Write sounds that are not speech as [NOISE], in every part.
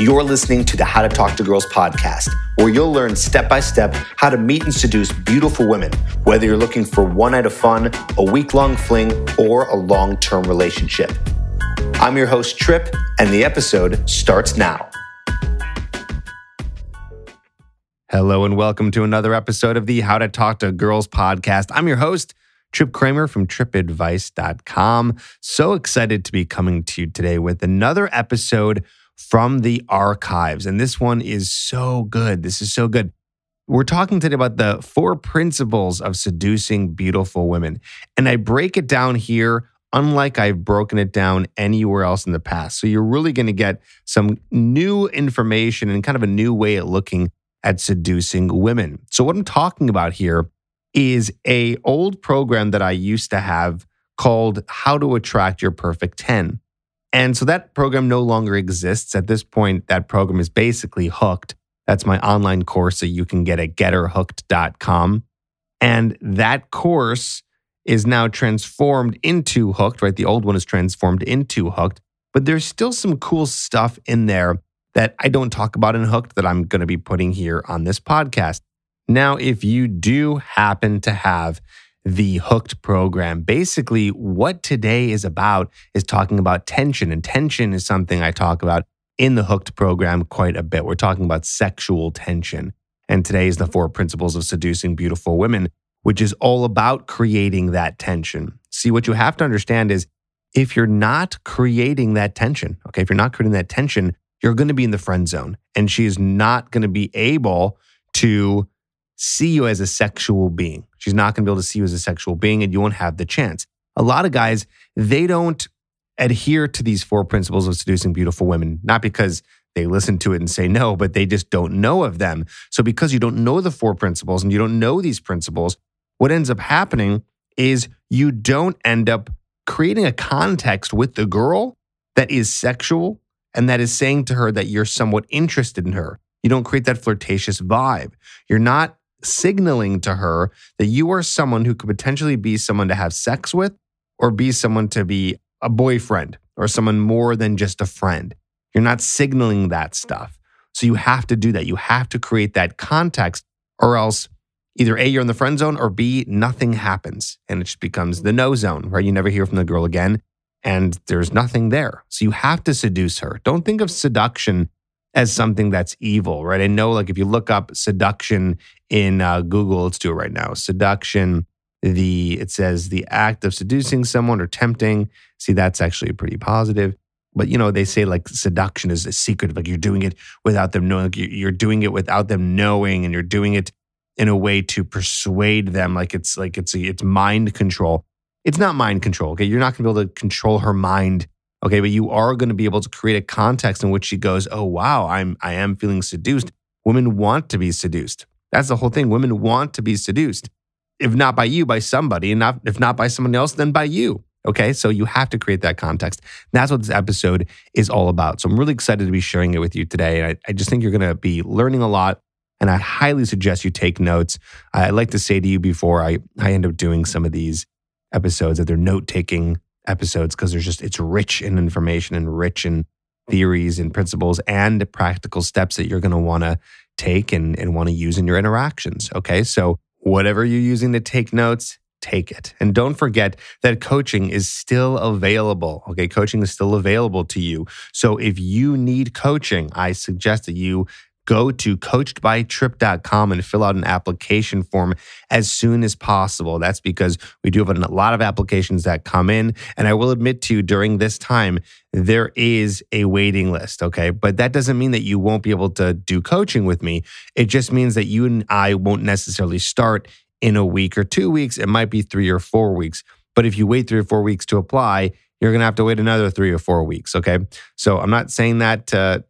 You're listening to the How to Talk to Girls podcast, where you'll learn step by step how to meet and seduce beautiful women, whether you're looking for one night of fun, a week long fling, or a long term relationship. I'm your host, Tripp, and the episode starts now. Hello, and welcome to another episode of the How to Talk to Girls podcast. I'm your host, Tripp Kramer from trippadvice.com. So excited to be coming to you today with another episode from the archives. And this one is so good. This is so good. We're talking today about the four principles of seducing beautiful women. And I break it down here unlike I've broken it down anywhere else in the past. So you're really going to get some new information and kind of a new way of looking at seducing women. So what I'm talking about here is a old program that I used to have called How to Attract Your Perfect 10. And so that program no longer exists. At this point, that program is basically hooked. That's my online course that you can get at getherhooked.com. And that course is now transformed into Hooked, right? The old one is transformed into Hooked, but there's still some cool stuff in there that I don't talk about in Hooked that I'm going to be putting here on this podcast. Now, if you do happen to have the Hooked program, basically what today is about is talking about tension. And tension is something I talk about in the Hooked program quite a bit. We're talking about sexual tension. And today is the four principles of seducing beautiful women, which is all about creating that tension. See, what you have to understand is if you're not creating that tension, okay, if you're not creating that tension, you're going to be in the friend zone and she is not going to be able to see you as a sexual being. She's not going to be able to see you as a sexual being and you won't have the chance. A lot of guys, they don't adhere to these four principles of seducing beautiful women, not because they listen to it and say no, but they just don't know of them. So, because you don't know the four principles and you don't know these principles, what ends up happening is you don't end up creating a context with the girl that is sexual and that is saying to her that you're somewhat interested in her. You don't create that flirtatious vibe. You're not signaling to her that you are someone who could potentially be someone to have sex with or be someone to be a boyfriend or someone more than just a friend. You're not signaling that stuff. So you have to do that. You have to create that context, or else either A, you're in the friend zone, or B, nothing happens and it just becomes the no zone, where You never hear from the girl again and there's nothing there. So you have to seduce her. Don't think of seduction as something that's evil, right? I know, like, if you look up seduction in uh, Google, let's do it right now. Seduction, the it says the act of seducing someone or tempting. See, that's actually pretty positive. But you know, they say like seduction is a secret, like you're doing it without them knowing. Like you're doing it without them knowing, and you're doing it in a way to persuade them. Like it's like it's a, it's mind control. It's not mind control. Okay, you're not going to be able to control her mind Okay, but you are going to be able to create a context in which she goes, "Oh wow, I'm I am feeling seduced." Women want to be seduced. That's the whole thing. Women want to be seduced. If not by you, by somebody, and not if not by someone else, then by you. Okay, so you have to create that context. And that's what this episode is all about. So I'm really excited to be sharing it with you today. I, I just think you're going to be learning a lot, and I highly suggest you take notes. I like to say to you before I, I end up doing some of these episodes that they're note taking episodes because there's just it's rich in information and rich in theories and principles and practical steps that you're going to want to take and, and want to use in your interactions. Okay. So, whatever you're using to take notes, take it. And don't forget that coaching is still available. Okay. Coaching is still available to you. So, if you need coaching, I suggest that you go to coachedbytripp.com and fill out an application form as soon as possible. That's because we do have a lot of applications that come in. And I will admit to you during this time, there is a waiting list. Okay. But that doesn't mean that you won't be able to do coaching with me. It just means that you and I won't necessarily start in a week or two weeks. It might be three or four weeks. But if you wait three or four weeks to apply, you're going to have to wait another three or four weeks. Okay. So I'm not saying that to,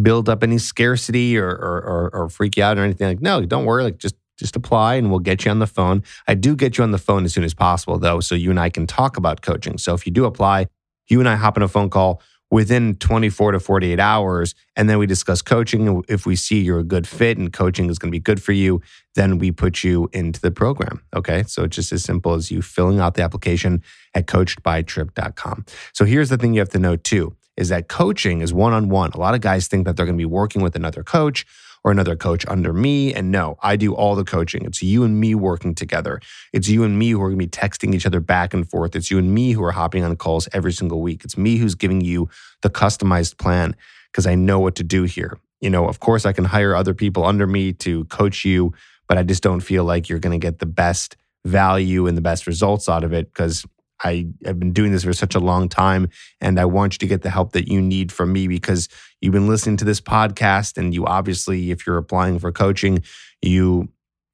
build up any scarcity or, or, or, or freak you out or anything like no don't worry like just just apply and we'll get you on the phone. I do get you on the phone as soon as possible though so you and i can talk about coaching. So if you do apply you and i hop on a phone call within 24 to 48 hours and then we discuss coaching. If we see you're a good fit and coaching is going to be good for you then we put you into the program okay? So it's just as simple as you filling out the application at coachedbytripp.com so here's the thing you have to know too is that coaching is one on one. A lot of guys think that they're going to be working with another coach or another coach under me. And no, I do all the coaching. It's you and me working together. It's you and me who are going to be texting each other back and forth. It's you and me who are hopping on calls every single week. It's me who's giving you the customized plan because I know what to do here. You know, of course, I can hire other people under me to coach you, but I just don't feel like you're going to get the best value and the best results out of it because I have been doing this for such a long time and I want you to get the help that you need from me because you've been listening to this podcast and you obviously, if you're applying for coaching, you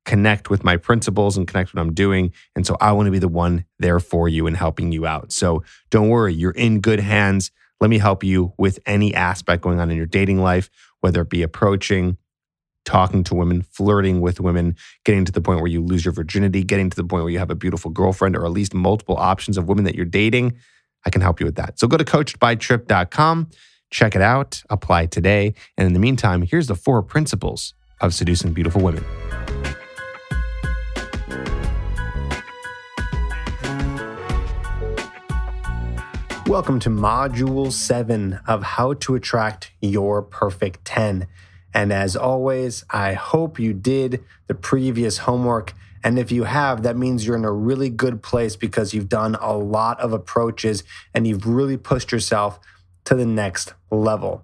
connect with my principles and connect what I'm doing. And so I want to be the one there for you and helping you out. So don't worry, you're in good hands. Let me help you with any aspect going on in your dating life, whether it be approaching, talking to women, flirting with women, getting to the point where you lose your virginity, getting to the point where you have a beautiful girlfriend or at least multiple options of women that you're dating, I can help you with that. So go to coachedbytripp.com, check it out, apply today. And in the meantime, here's the four principles of seducing beautiful women. Welcome to Module 7 of How to Attract Your Perfect 10. And as always, I hope you did the previous homework. And if you have, that means you're in a really good place because you've done a lot of approaches and you've really pushed yourself to the next level.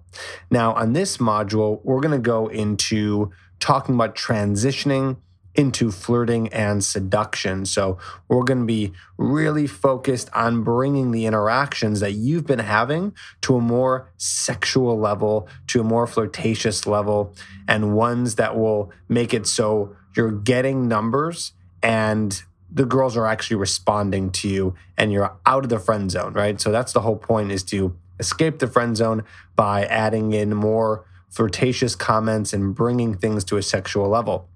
Now, on this module, we're going to go into talking about transitioning into flirting and seduction. So, we're going to be really focused on bringing the interactions that you've been having to a more sexual level, to a more flirtatious level, and ones that will make it so you're getting numbers and the girls are actually responding to you and you're out of the friend zone, right? So, that's the whole point is to escape the friend zone by adding in more flirtatious comments and bringing things to a sexual level.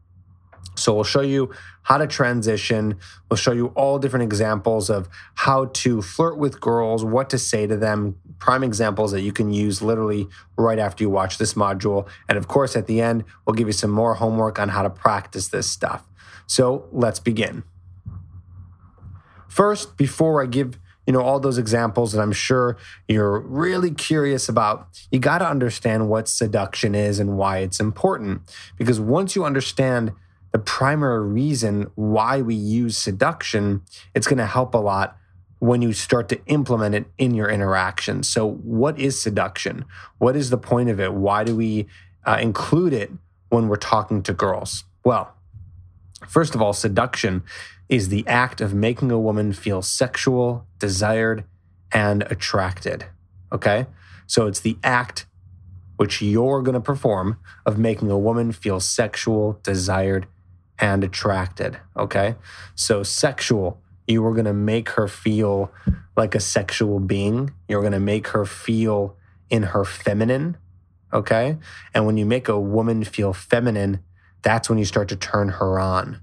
So we'll show you how to transition. We'll show you all different examples of how to flirt with girls, what to say to them, prime examples that you can use literally right after you watch this module. And of course, at the end, we'll give you some more homework on how to practice this stuff. So let's begin. First, before I give you know all those examples that I'm sure you're really curious about, you got to understand what seduction is and why it's important. Because once you understand the primary reason why we use seduction, it's going to help a lot when you start to implement it in your interactions. So, what is seduction? What is the point of it? Why do we uh, include it when we're talking to girls? Well, first of all, seduction is the act of making a woman feel sexual, desired, and attracted. Okay? So, it's the act which you're going to perform of making a woman feel sexual, desired, and attracted. Okay. So, sexual, you were going to make her feel like a sexual being. You're going to make her feel in her feminine. Okay. And when you make a woman feel feminine, that's when you start to turn her on.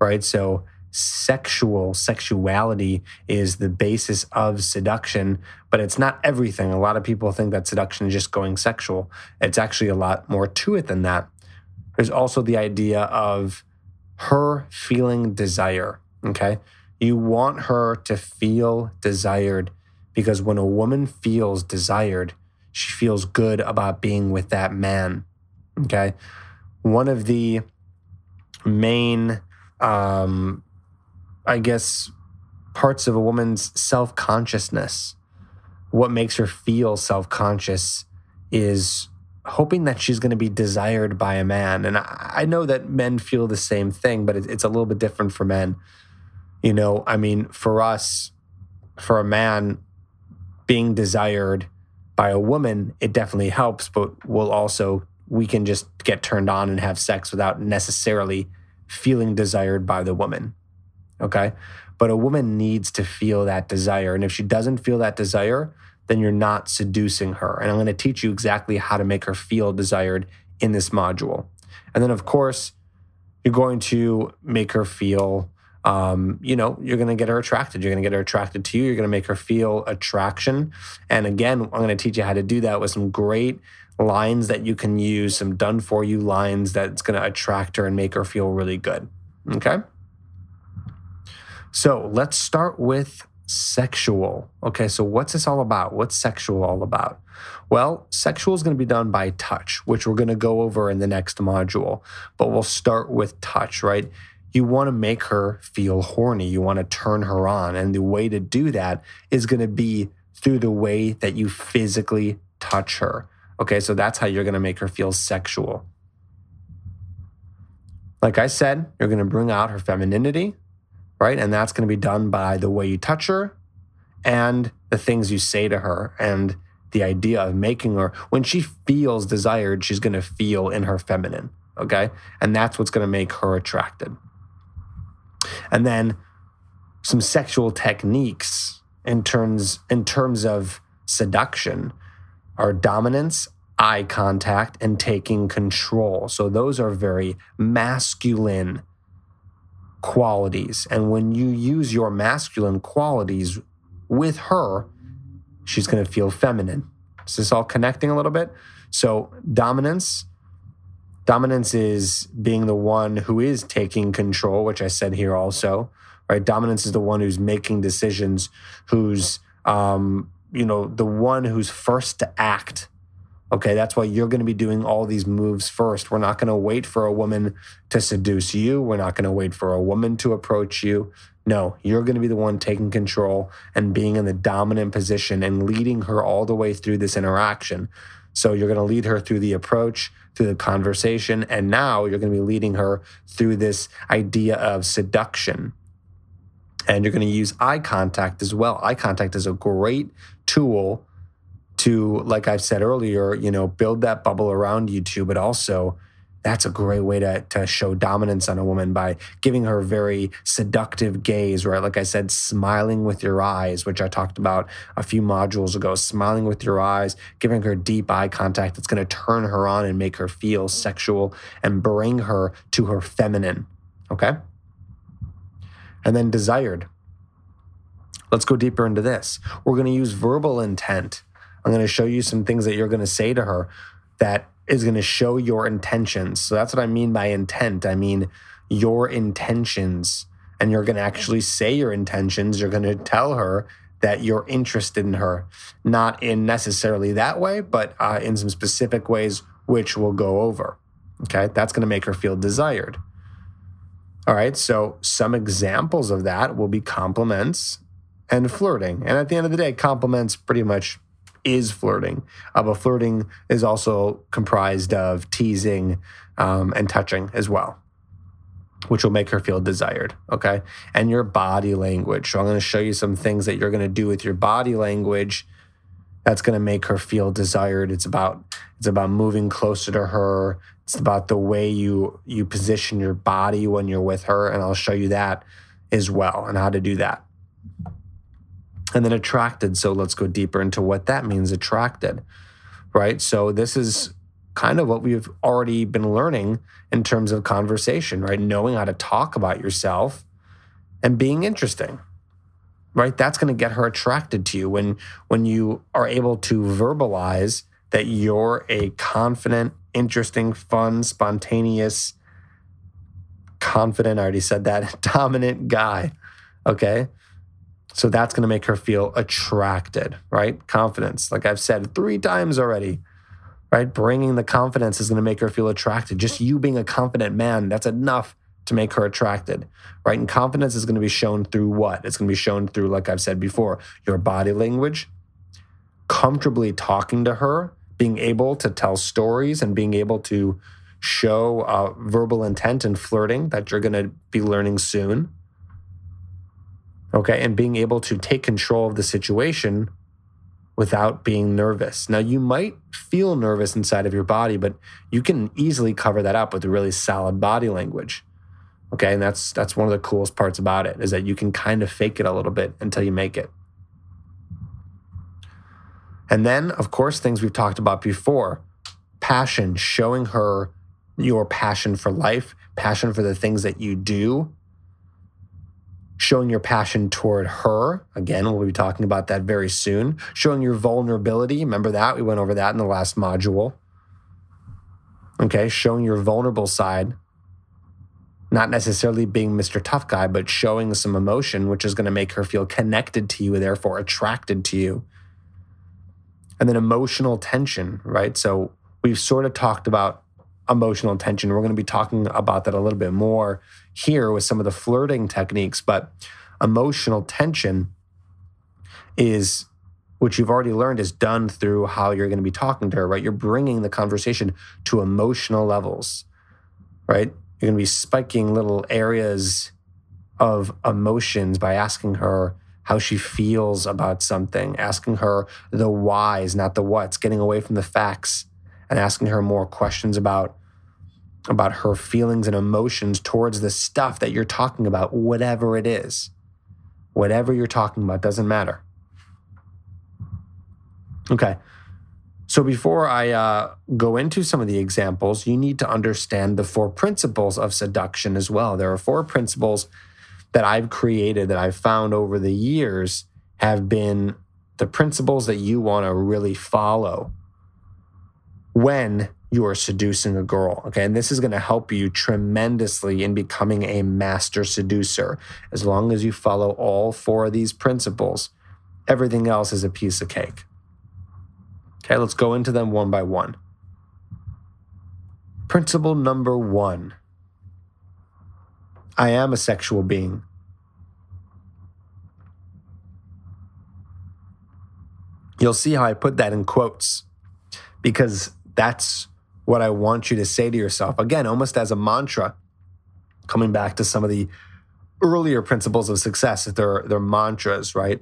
Right. So, sexual sexuality is the basis of seduction but it's not everything a lot of people think that seduction is just going sexual it's actually a lot more to it than that there's also the idea of her feeling desire. Okay. You want her to feel desired because when a woman feels desired, she feels good about being with that man. Okay. One of the main, um, I guess, parts of a woman's self consciousness, what makes her feel self conscious is hoping that she's going to be desired by a man. And I, I know that men feel the same thing, but it, it's a little bit different for men. You know, I mean, for us, for a man, being desired by a woman, it definitely helps, but we'll also, we can just get turned on and have sex without necessarily feeling desired by the woman. Okay. But a woman needs to feel that desire. And if she doesn't feel that desire, then you're not seducing her. And I'm going to teach you exactly how to make her feel desired in this module. And then, of course, you're going to make her feel, um, you know, you're going to get her attracted. You're going to get her attracted to you. You're going to make her feel attraction. And again, I'm going to teach you how to do that with some great lines that you can use, some done for you lines that's going to attract her and make her feel really good. Okay. So let's start with sexual. Okay, so what's this all about? What's sexual all about? Well, sexual is going to be done by touch, which we're going to go over in the next module, but we'll start with touch, right? You want to make her feel horny. You want to turn her on. And the way to do that is going to be through the way that you physically touch her. Okay, so that's how you're going to make her feel sexual. Like I said, you're going to bring out her femininity, right? And that's going to be done by the way you touch her and the things you say to her and the idea of making her, when she feels desired, she's going to feel in her feminine, okay? And that's what's going to make her attracted. And then some sexual techniques in terms in terms of seduction are dominance, eye contact, and taking control. So those are very masculine qualities. And when you use your masculine qualities with her, she's going to feel feminine. Is this all connecting a little bit? So dominance. Dominance is being the one who is taking control, which I said here also, right? Dominance is the one who's making decisions, who's um, you know, the one who's first to act. Okay, that's why you're going to be doing all these moves first. We're not going to wait for a woman to seduce you. We're not going to wait for a woman to approach you. No, you're going to be the one taking control and being in the dominant position and leading her all the way through this interaction. So you're going to lead her through the approach, through the conversation, and now you're going to be leading her through this idea of seduction. And you're going to use eye contact as well. Eye contact is a great tool to, like I've said earlier, you know, build that bubble around you too, but also that's a great way to, to show dominance on a woman by giving her very seductive gaze, right? Like I said, smiling with your eyes, which I talked about a few modules ago, smiling with your eyes, giving her deep eye contact that's going to turn her on and make her feel sexual and bring her to her feminine. Okay. And then desired. Let's go deeper into this. We're going to use verbal intent. I'm going to show you some things that you're going to say to her that is going to show your intentions. So that's what I mean by intent. I mean your intentions. And you're going to actually say your intentions. You're going to tell her that you're interested in her, not in necessarily that way, but uh, in some specific ways, which we'll go over. Okay. That's going to make her feel desired. All right. So, some examples of that will be compliments and flirting. And at the end of the day, compliments pretty much is flirting. Uh, but flirting is also comprised of teasing um, and touching as well, which will make her feel desired. Okay. And your body language. So, I'm going to show you some things that you're going to do with your body language that's going to make her feel desired. It's about it's about moving closer to her. It's about the way you you position your body when you're with her, and I'll show you that as well and how to do that. And then attracted. So let's go deeper into what that means. Attracted, right? So this is kind of what we've already been learning in terms of conversation, right? Knowing how to talk about yourself and being interesting right that's going to get her attracted to you when when you are able to verbalize that you're a confident interesting fun spontaneous confident i already said that [LAUGHS] dominant guy okay so that's going to make her feel attracted right confidence like i've said three times already right bringing the confidence is going to make her feel attracted just you being a confident man that's enough to make her attracted, right? And confidence is going to be shown through what? It's going to be shown through, like I've said before, your body language, comfortably talking to her, being able to tell stories and being able to show uh, verbal intent and flirting that you're going to be learning soon. Okay. And being able to take control of the situation without being nervous. Now, you might feel nervous inside of your body, but you can easily cover that up with a really solid body language. Okay. And that's that's one of the coolest parts about it is that you can kind of fake it a little bit until you make it. And then, of course, things we've talked about before passion, showing her your passion for life, passion for the things that you do, showing your passion toward her. Again, we'll be talking about that very soon. Showing your vulnerability. Remember that? We went over that in the last module. Okay, showing your vulnerable side not necessarily being Mr. Tough Guy, but showing some emotion, which is going to make her feel connected to you, therefore attracted to you. And then emotional tension, right? So we've sort of talked about emotional tension. We're going to be talking about that a little bit more here with some of the flirting techniques, but emotional tension is which you've already learned is done through how you're going to be talking to her, right? You're bringing the conversation to emotional levels, right? You're going to be spiking little areas of emotions by asking her how she feels about something, asking her the whys, not the whats, getting away from the facts and asking her more questions about about her feelings and emotions towards the stuff that you're talking about, whatever it is. Whatever you're talking about doesn't matter. Okay. So before I uh, go into some of the examples, you need to understand the four principles of seduction as well. There are four principles that I've created that I've found over the years have been the principles that you want to really follow when you are seducing a girl. Okay. And this is going to help you tremendously in becoming a master seducer. As long as you follow all four of these principles, everything else is a piece of cake. Okay, let's go into them one by one. Principle number one I am a sexual being. You'll see how I put that in quotes because that's what I want you to say to yourself. Again, almost as a mantra, coming back to some of the earlier principles of success, that they're, they're mantras, right?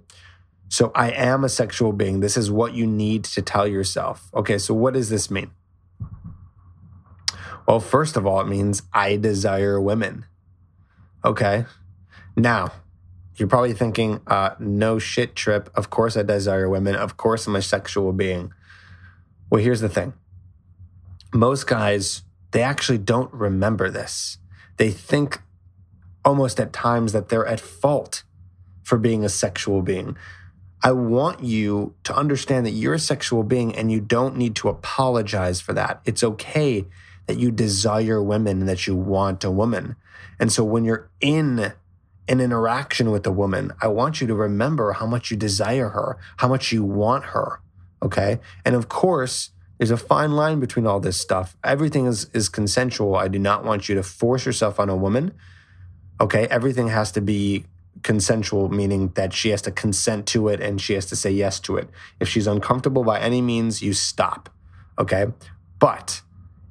So I am a sexual being. This is what you need to tell yourself. Okay, so what does this mean? Well, first of all, it means I desire women. Okay. Now, you're probably thinking, uh, no shit, Tripp. Of course I desire women. Of course I'm a sexual being. Well, here's the thing most guys, they actually don't remember this. They think almost at times that they're at fault for being a sexual being. I want you to understand that you're a sexual being and you don't need to apologize for that. It's okay that you desire women and that you want a woman. And so when you're in an interaction with a woman, I want you to remember how much you desire her, how much you want her. Okay. And of course, there's a fine line between all this stuff. Everything is, is consensual. I do not want you to force yourself on a woman. Okay. Everything has to be consensual, meaning that she has to consent to it and she has to say yes to it. If she's uncomfortable by any means, you stop. Okay. But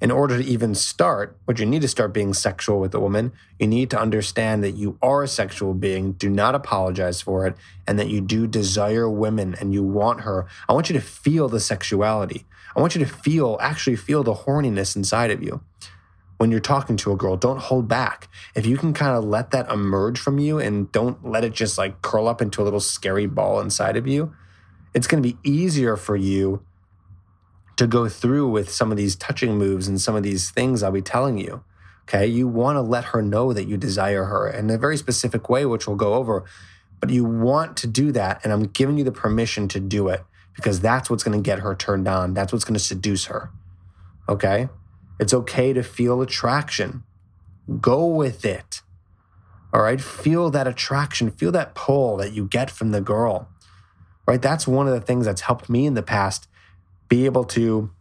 in order to even start, what you need to start being sexual with a woman, you need to understand that you are a sexual being. Do not apologize for it. And that you do desire women and you want her. I want you to feel the sexuality. I want you to feel, actually feel the horniness inside of you when you're talking to a girl. Don't hold back. If you can kind of let that emerge from you and don't let it just like curl up into a little scary ball inside of you, it's going to be easier for you to go through with some of these touching moves and some of these things I'll be telling you. Okay. You want to let her know that you desire her in a very specific way, which we'll go over. But you want to do that. And I'm giving you the permission to do it because that's what's going to get her turned on. That's what's going to seduce her. Okay. It's okay to feel attraction. Go with it. All right. Feel that attraction, feel that pull that you get from the girl. Right. That's one of the things that's helped me in the past be able to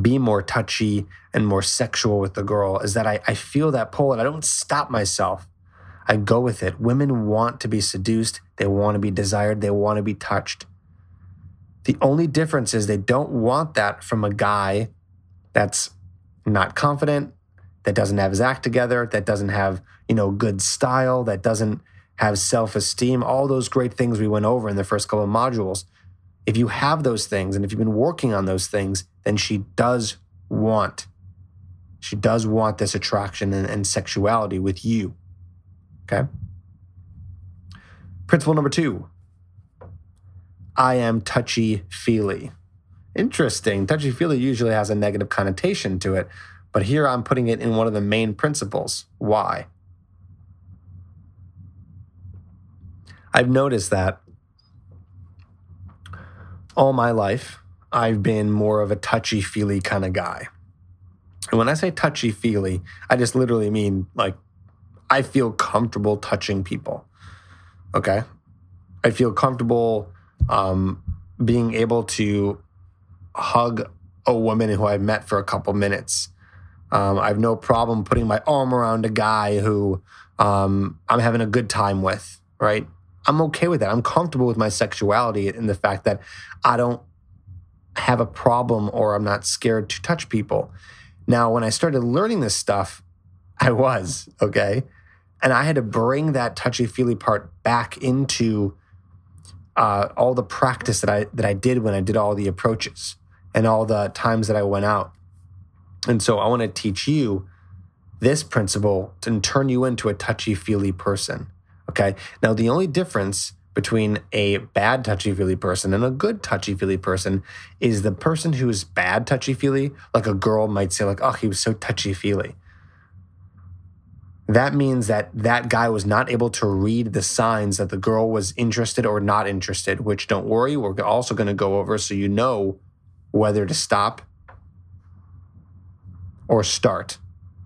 be more touchy and more sexual with the girl is that I, I feel that pull and I don't stop myself. I go with it. Women want to be seduced, they want to be desired, they want to be touched. The only difference is they don't want that from a guy that's not confident, that doesn't have his act together, that doesn't have, you know, good style, that doesn't have self-esteem, all those great things we went over in the first couple of modules. If you have those things and if you've been working on those things, then she does want she does want this attraction and, and sexuality with you. Okay? Principle number 2. I am touchy feely. Interesting. Touchy feely usually has a negative connotation to it, but here I'm putting it in one of the main principles. Why? I've noticed that all my life, I've been more of a touchy feely kind of guy. And when I say touchy feely, I just literally mean like I feel comfortable touching people. Okay. I feel comfortable um, being able to hug a woman who I've met for a couple minutes. Um, I have no problem putting my arm around a guy who um, I'm having a good time with, right? I'm okay with that. I'm comfortable with my sexuality and the fact that I don't have a problem or I'm not scared to touch people. Now, when I started learning this stuff, I was, okay? And I had to bring that touchy feely part back into uh, all the practice that I that I did when I did all the approaches and all the times that I went out. And so I want to teach you this principle and turn you into a touchy feely person. Okay. Now, the only difference between a bad touchy feely person and a good touchy feely person is the person who's bad touchy feely, like a girl might say, like, oh, he was so touchy feely. That means that that guy was not able to read the signs that the girl was interested or not interested, which don't worry, we're also going to go over so you know whether to stop or start.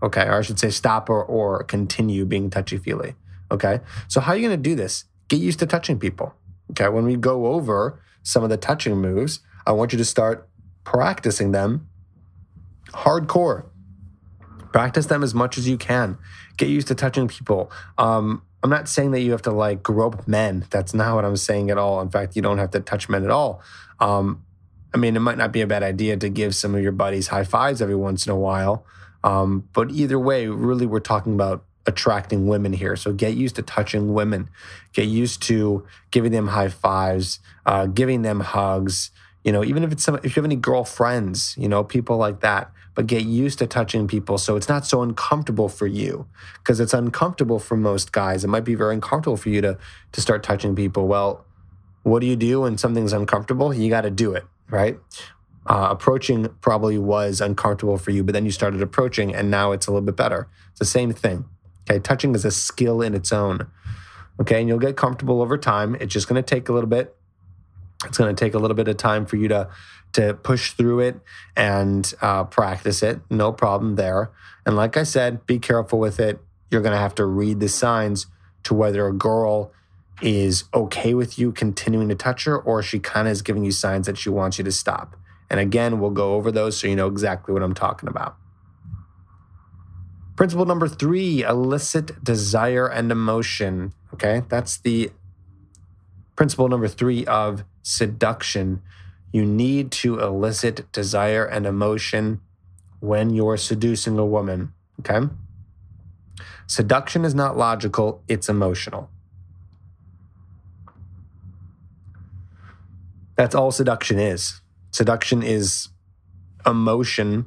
Okay. Or I should say stop or, or continue being touchy feely. Okay. So, how are you going to do this? Get used to touching people. Okay. When we go over some of the touching moves, I want you to start practicing them hardcore. Practice them as much as you can. Get used to touching people. Um, I'm not saying that you have to like grope men. That's not what I'm saying at all. In fact, you don't have to touch men at all. Um, I mean, it might not be a bad idea to give some of your buddies high fives every once in a while. Um, but either way, really, we're talking about attracting women here. So get used to touching women, get used to giving them high fives, uh, giving them hugs. You know, even if it's some, if you have any girlfriends, you know, people like that. But get used to touching people so it's not so uncomfortable for you because it's uncomfortable for most guys. It might be very uncomfortable for you to to start touching people. Well, what do you do when something's uncomfortable? You got to do it right? Uh, approaching probably was uncomfortable for you, but then you started approaching and now it's a little bit better. It's the same thing. Okay. Touching is a skill in its own. Okay. And you'll get comfortable over time. It's just going to take a little bit. It's going to take a little bit of time for you to to push through it and uh, practice it. No problem there. And like I said, be careful with it. You're going to have to read the signs to whether a girl is okay with you continuing to touch her, or she kind of is giving you signs that she wants you to stop. And again, we'll go over those so you know exactly what I'm talking about. Principle number three elicit desire and emotion. Okay, that's the principle number three of seduction. You need to elicit desire and emotion when you're seducing a woman. Okay, seduction is not logical, it's emotional. That's all seduction is. Seduction is emotion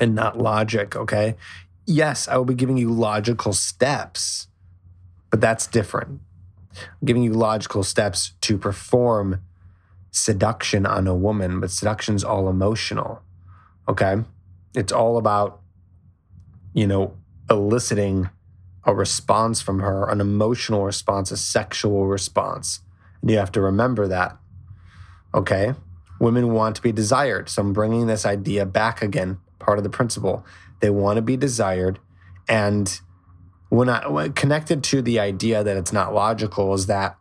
and not logic, okay? Yes, I will be giving you logical steps, but that's different. I'm giving you logical steps to perform seduction on a woman, but seduction's all emotional, okay? It's all about, you know, eliciting a response from her, an emotional response, a sexual response. And you have to remember that. Okay. Women want to be desired. So I'm bringing this idea back again, part of the principle. They want to be desired. And when I connected to the idea that it's not logical is that,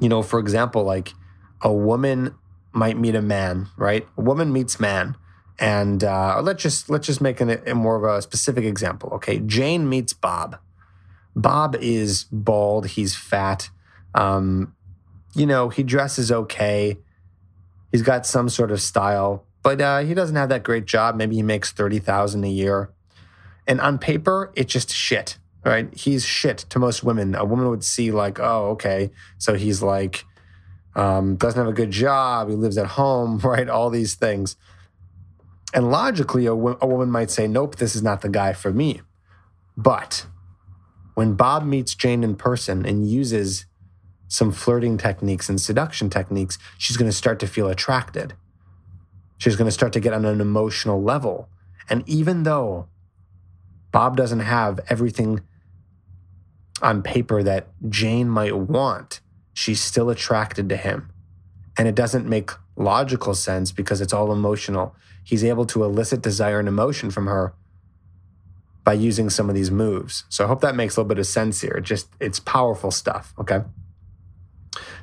you know, for example, like a woman might meet a man, right? A woman meets man. And uh, let's just let's just make an, a more of a specific example. Okay, Jane meets Bob. Bob is bald. He's fat. Um, you know, he dresses okay. He's got some sort of style, but uh, he doesn't have that great job. Maybe he makes 30,000 a year. And on paper, it's just shit, right? He's shit to most women. A woman would see like, oh, okay. So he's like, um, doesn't have a good job. He lives at home, [LAUGHS] right? All these things. And logically, a, w- a woman might say, nope, this is not the guy for me. But when Bob meets Jane in person and uses some flirting techniques and seduction techniques, she's going to start to feel attracted. She's going to start to get on an emotional level. And even though Bob doesn't have everything on paper that Jane might want, she's still attracted to him. And it doesn't make logical sense because it's all emotional. He's able to elicit desire and emotion from her by using some of these moves. So I hope that makes a little bit of sense here. Just it's powerful stuff, okay?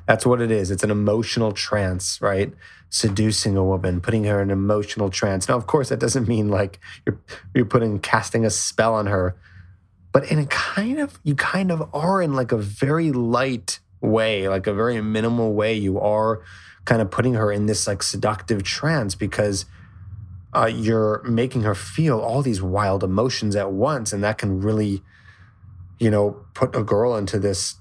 That's what it is. It's an emotional trance, right? Seducing a woman, putting her in an emotional trance. Now, of course, that doesn't mean like you're you're putting casting a spell on her, but in a kind of you kind of are in like a very light way, like a very minimal way. You are kind of putting her in this like seductive trance because uh, you're making her feel all these wild emotions at once, and that can really, you know, put a girl into this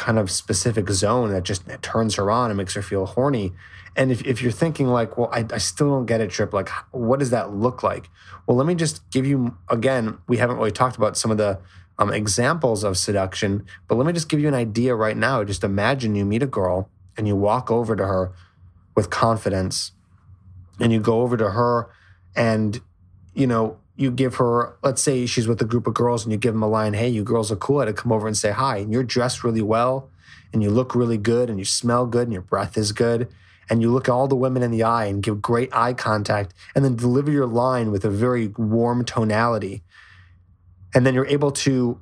kind of specific zone that just turns her on and makes her feel horny. And if, if you're thinking like, well, I, I still don't get it, Tripp, like, what does that look like? Well, let me just give you, again, we haven't really talked about some of the um, examples of seduction, but let me just give you an idea right now. Just imagine you meet a girl and you walk over to her with confidence and you go over to her and, you know, you give her, let's say she's with a group of girls and you give them a line, hey, you girls are cool. I to come over and say hi. And you're dressed really well and you look really good and you smell good and your breath is good. And you look all the women in the eye and give great eye contact and then deliver your line with a very warm tonality. And then you're able to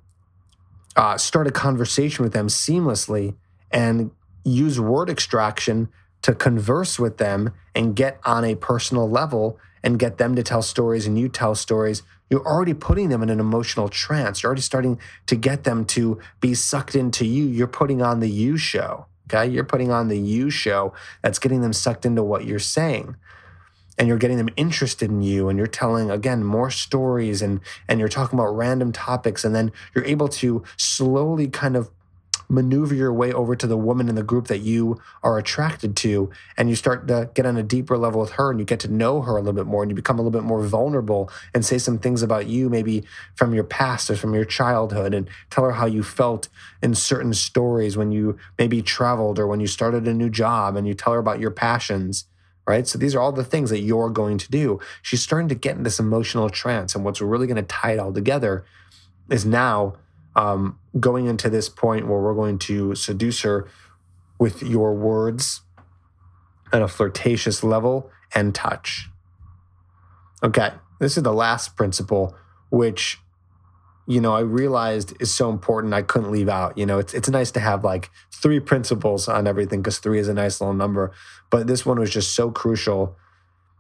uh, start a conversation with them seamlessly and use word extraction to converse with them and get on a personal level and get them to tell stories and you tell stories, you're already putting them in an emotional trance. You're already starting to get them to be sucked into you. You're putting on the you show. Okay. You're putting on the you show that's getting them sucked into what you're saying. And you're getting them interested in you, and you're telling again more stories, and and you're talking about random topics, and then you're able to slowly kind of maneuver your way over to the woman in the group that you are attracted to and you start to get on a deeper level with her and you get to know her a little bit more and you become a little bit more vulnerable and say some things about you maybe from your past or from your childhood and tell her how you felt in certain stories when you maybe traveled or when you started a new job and you tell her about your passions right? So these are all the things that you're going to do. She's starting to get in this emotional trance. And what's really going to tie it all together is now um, going into this point where we're going to seduce her with your words at a flirtatious level and touch. Okay, this is the last principle, which you know I realized is so important. I couldn't leave out. You know, it's it's nice to have like three principles on everything because three is a nice little number, but this one was just so crucial.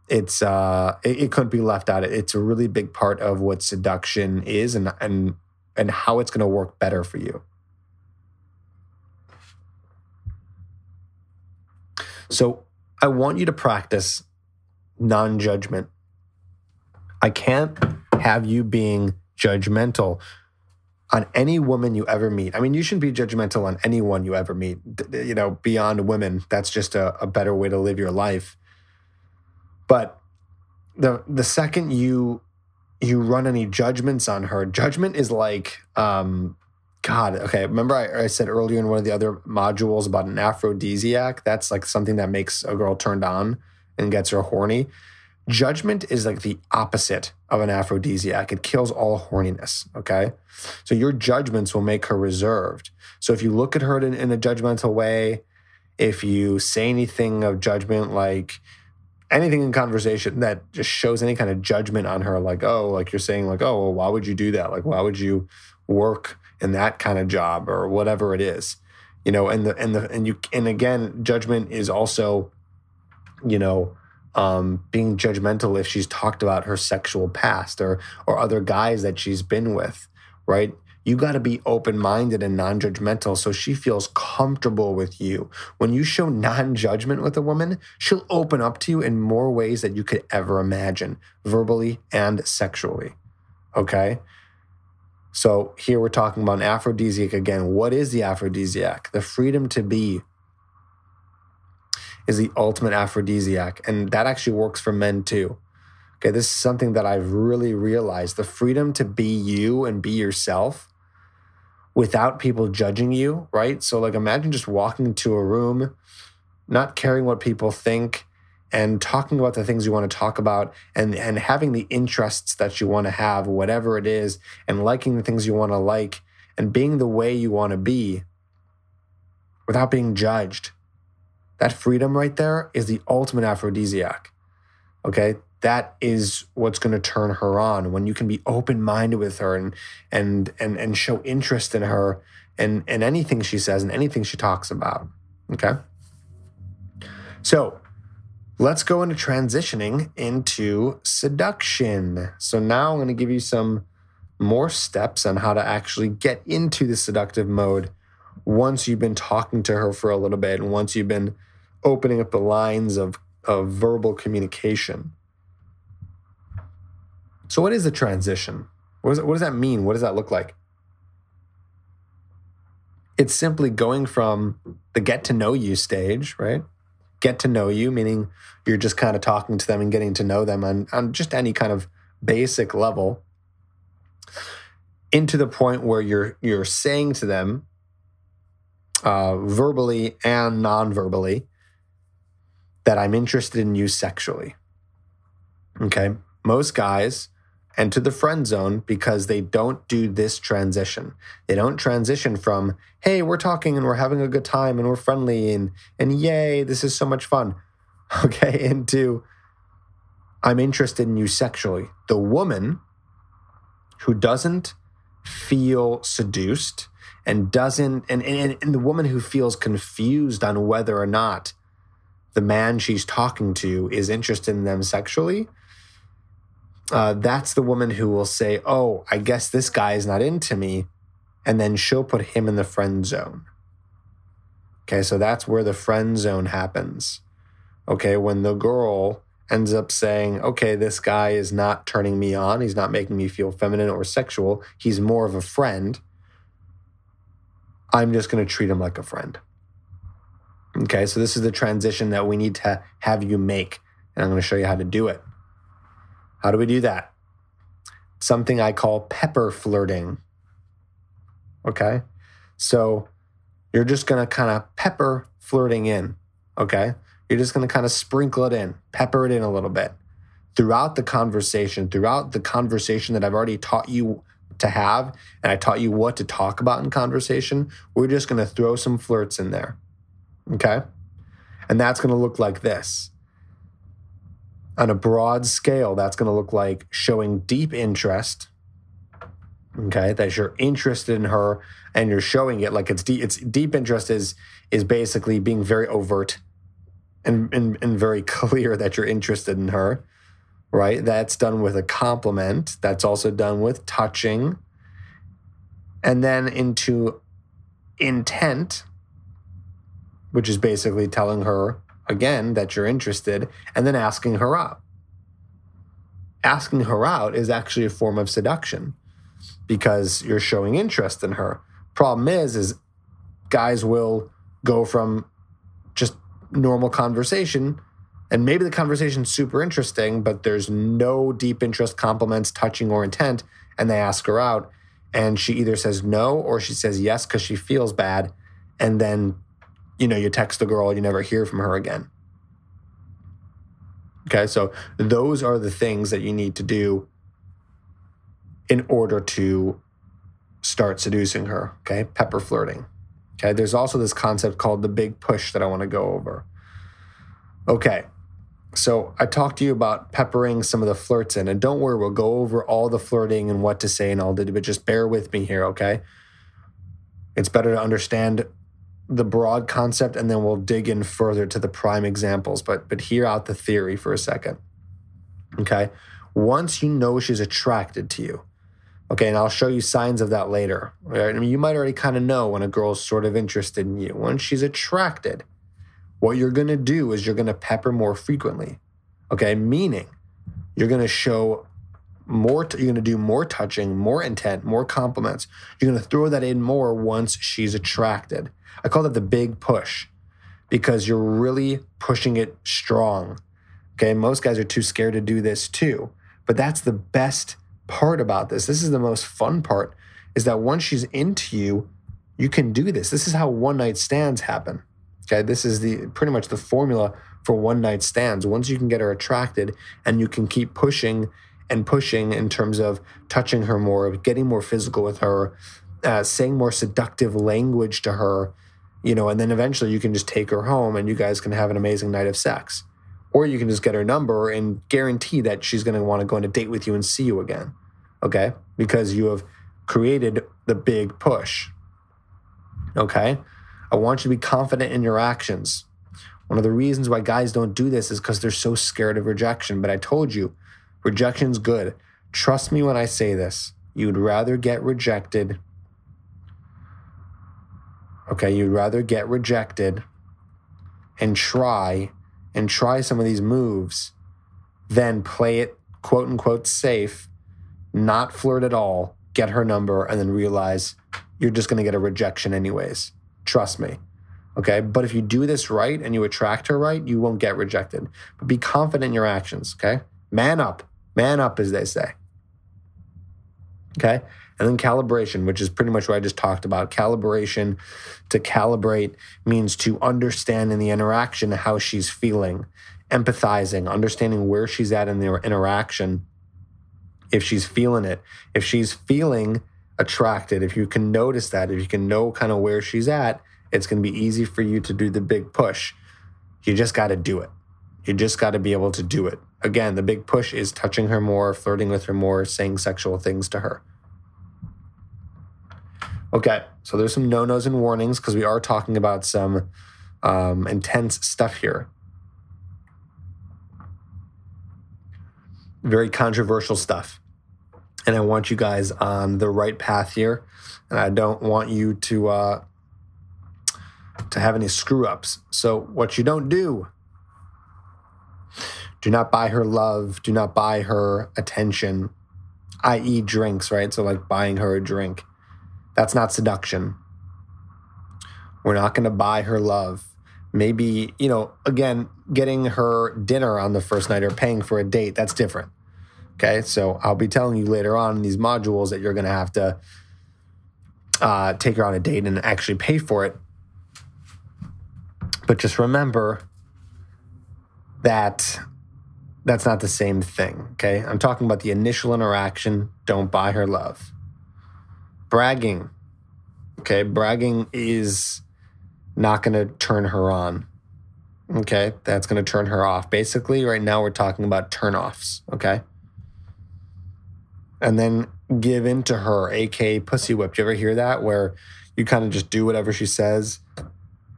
It's uh, it, it couldn't be left out. It's a really big part of what seduction is, and and and how it's going to work better for you. So, I want you to practice non judgment. I can't have you being judgmental on any woman you ever meet. I mean, you shouldn't be judgmental on anyone you ever meet, you know, beyond women. That's just a, a better way to live your life. But the the second you you run any judgments on her. Judgment is like, um, God, okay. Remember, I, I, said earlier in one of the other modules about an aphrodisiac? That's like something that makes a girl turned on and gets her horny. Judgment is like the opposite of an aphrodisiac. It kills all horniness. Okay. So your judgments will make her reserved. So if you look at her in, in a judgmental way, if you say anything of judgment like, anything in conversation that just shows any kind of judgment on her, like, oh, like you're saying, like, oh, well, why would you do that? Like, why would you work in that kind of job or whatever it is? You know, and the and the and you and again, judgment is also, you know, um, being judgmental if she's talked about her sexual past or or other guys that she's been with, right? You got to be open minded and non judgmental so she feels comfortable with you. When you show non judgment with a woman, she'll open up to you in more ways that you could ever imagine, verbally and sexually. Okay? So here we're talking about an aphrodisiac again. What is the aphrodisiac? The freedom to be is the ultimate aphrodisiac. And that actually works for men too. Okay, this is something that I've really realized. The freedom to be you and be yourself without people judging you, right? So, like, imagine just walking into a room, not caring what people think, and talking about the things you want to talk about and, and having the interests that you want to have, whatever it is, and liking the things you want to like and being the way you want to be without being judged. That freedom right there is the ultimate aphrodisiac. Okay? That is what's going to turn her on when you can be open-minded with her and and and and show interest in her and and anything she says and anything she talks about. Okay? So, let's go into transitioning into seduction. So now I'm going to give you some more steps on how to actually get into the seductive mode once you've been talking to her for a little bit and once you've been opening up the lines of, of verbal communication. So, what is the transition? What, is what does that mean? What does that look like? It's simply going from the get to know you stage, right? Get to know you, meaning you're just kind of talking to them and getting to know them on, on just any kind of basic level, into the point where you're you're saying to them uh, verbally and non-verbally that I'm interested in you sexually. Okay, most guys enter the friend zone because they don't do this transition. They don't transition from, hey, we're talking and we're having a good time and we're friendly and and yay, this is so much fun. [LAUGHS] Okay, into I'm interested in you sexually. The woman who doesn't feel seduced and doesn't and, and, and the woman who feels confused on whether or not the man she's talking to is interested in them sexually uh, that's the woman who will say, Oh, I guess this guy is not into me. And then she'll put him in the friend zone. Okay, so that's where the friend zone happens. Okay, when the girl ends up saying, Okay, this guy is not turning me on. He's not making me feel feminine or sexual. He's more of a friend. I'm just going to treat him like a friend. Okay, so this is the transition that we need to have you make. And I'm going to show you how to do it. How do we do that? Something I call pepper flirting. Okay. So you're just going to kind of pepper flirting in. Okay. You're just going to kind of sprinkle it in, pepper it in a little bit throughout the conversation, throughout the conversation that I've already taught you to have, and I taught you what to talk about in conversation. We're just going to throw some flirts in there. Okay. And that's going to look like this on a broad scale, that's going to look like showing deep interest. Okay, that you're interested in her and you're showing it like it's deep. It's deep interest is is basically being very overt and, and and very [LAUGHS] clear that you're interested in her. Right, that's done with a compliment. That's also done with touching, and then into intent, which is basically telling her again that you're interested and then asking her out. Asking her out is actually a form of seduction because you're showing interest in her. Problem is is guys will go from just normal conversation and maybe the conversation's super interesting but there's no deep interest compliments touching or intent and they ask her out and she either says no or she says yes cuz she feels bad and then you know, you text the girl, you never hear from her again. Okay, so those are the things that you need to do in order to start seducing her. Okay, pepper flirting. Okay, there's also this concept called the big push that I want to go over. Okay, so I talked to you about peppering some of the flirts in, and don't worry, we'll go over all the flirting and what to say and all that, but just bear with me here, okay? It's better to understand the broad concept and then we'll dig in further to the prime examples but but hear out the theory for a second okay? Once you know she's attracted to you okay and i'll show you signs of that later right? i mean you might already kind of know when a girl's sort of interested in you. Once she's attracted what you're going to do is you're going to pepper more frequently okay? Meaning you're going to show more t- you're going to do more touching more intent more compliments. You're going to throw that in more once she's attracted I call it the big push because you're really pushing it strong. Okay. Most guys are too scared to do this too. But that's the best part about this. This is the most fun part is that once she's into you, you can do this. This is how one night stands happen. Okay. This is the pretty much the formula for one night stands. Once you can get her attracted and you can keep pushing and pushing in terms of touching her more, getting more physical with her, uh, saying more seductive language to her, you know, and then eventually you can just take her home and you guys can have an amazing night of sex. Or you can just get her number and guarantee that she's going to want to go on a date with you and see you again. Okay? Because you have created the big push. Okay? I want you to be confident in your actions. One of the reasons why guys don't do this is because they're so scared of rejection. But I told you, rejection's good. Trust me when I say this. You'd rather get rejected. Okay, you'd rather get rejected and try and try some of these moves than play it quote unquote safe, not flirt at all, get her number, and then realize you're just to get a rejection anyways. Trust me. Okay. But if you do this right and you attract her right, you won't get rejected. But be confident in your actions. Okay. Man up. Man up, as they say. Okay. And then calibration, which is pretty much what I just talked about. Calibration to calibrate means to understand in the interaction how she's feeling, empathizing, understanding where she's at in the interaction, if she's feeling it. If she's feeling attracted, if you can notice that, if you can know kind of where she's at, it's going to be easy for you to do the big push. You just got to do it. You just got to be able to do it. Again, the big push is touching her more, flirting with her more, saying sexual things to her. Okay, so there's some no nos and warnings because we are talking about some um, intense stuff here. Very controversial stuff. And I want you guys on the right path here. And I don't want you to uh, to have any screw ups. So, what you don't do, do not buy her love, do not buy her attention, i.e., drinks, right? So, like buying her a drink. That's not seduction. We're not going to buy her love. Maybe, you know, again, getting her dinner on the first night or paying for a date, that's different. Okay. So I'll be telling you later on in these modules that you're going to have to uh, take her on a date and actually pay for it. But just remember that that's not the same thing. Okay. I'm talking about the initial interaction. Don't buy her love bragging. Okay, bragging is not going to turn her on. Okay, that's going to turn her off. Basically, right now we're talking about turnoffs. Okay, and then give in to her, aka pussy whip. Do you ever hear that? Where you kind of just do whatever she says,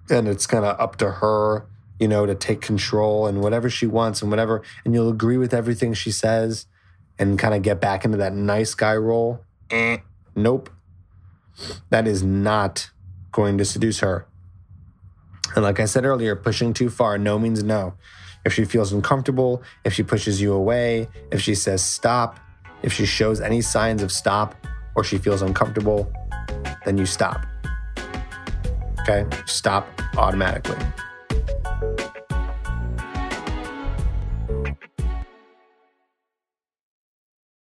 and it's kind of up to her, you know, to take control and whatever she wants and whatever, and you'll agree with everything she says, and kind of get back into that nice guy role. Eh, nope. That is not going to seduce her. And like I said earlier, pushing too far, no means no. If she feels uncomfortable, if she pushes you away, if she says stop, if she shows any signs of stop or she feels uncomfortable, then you stop. Okay? Stop automatically.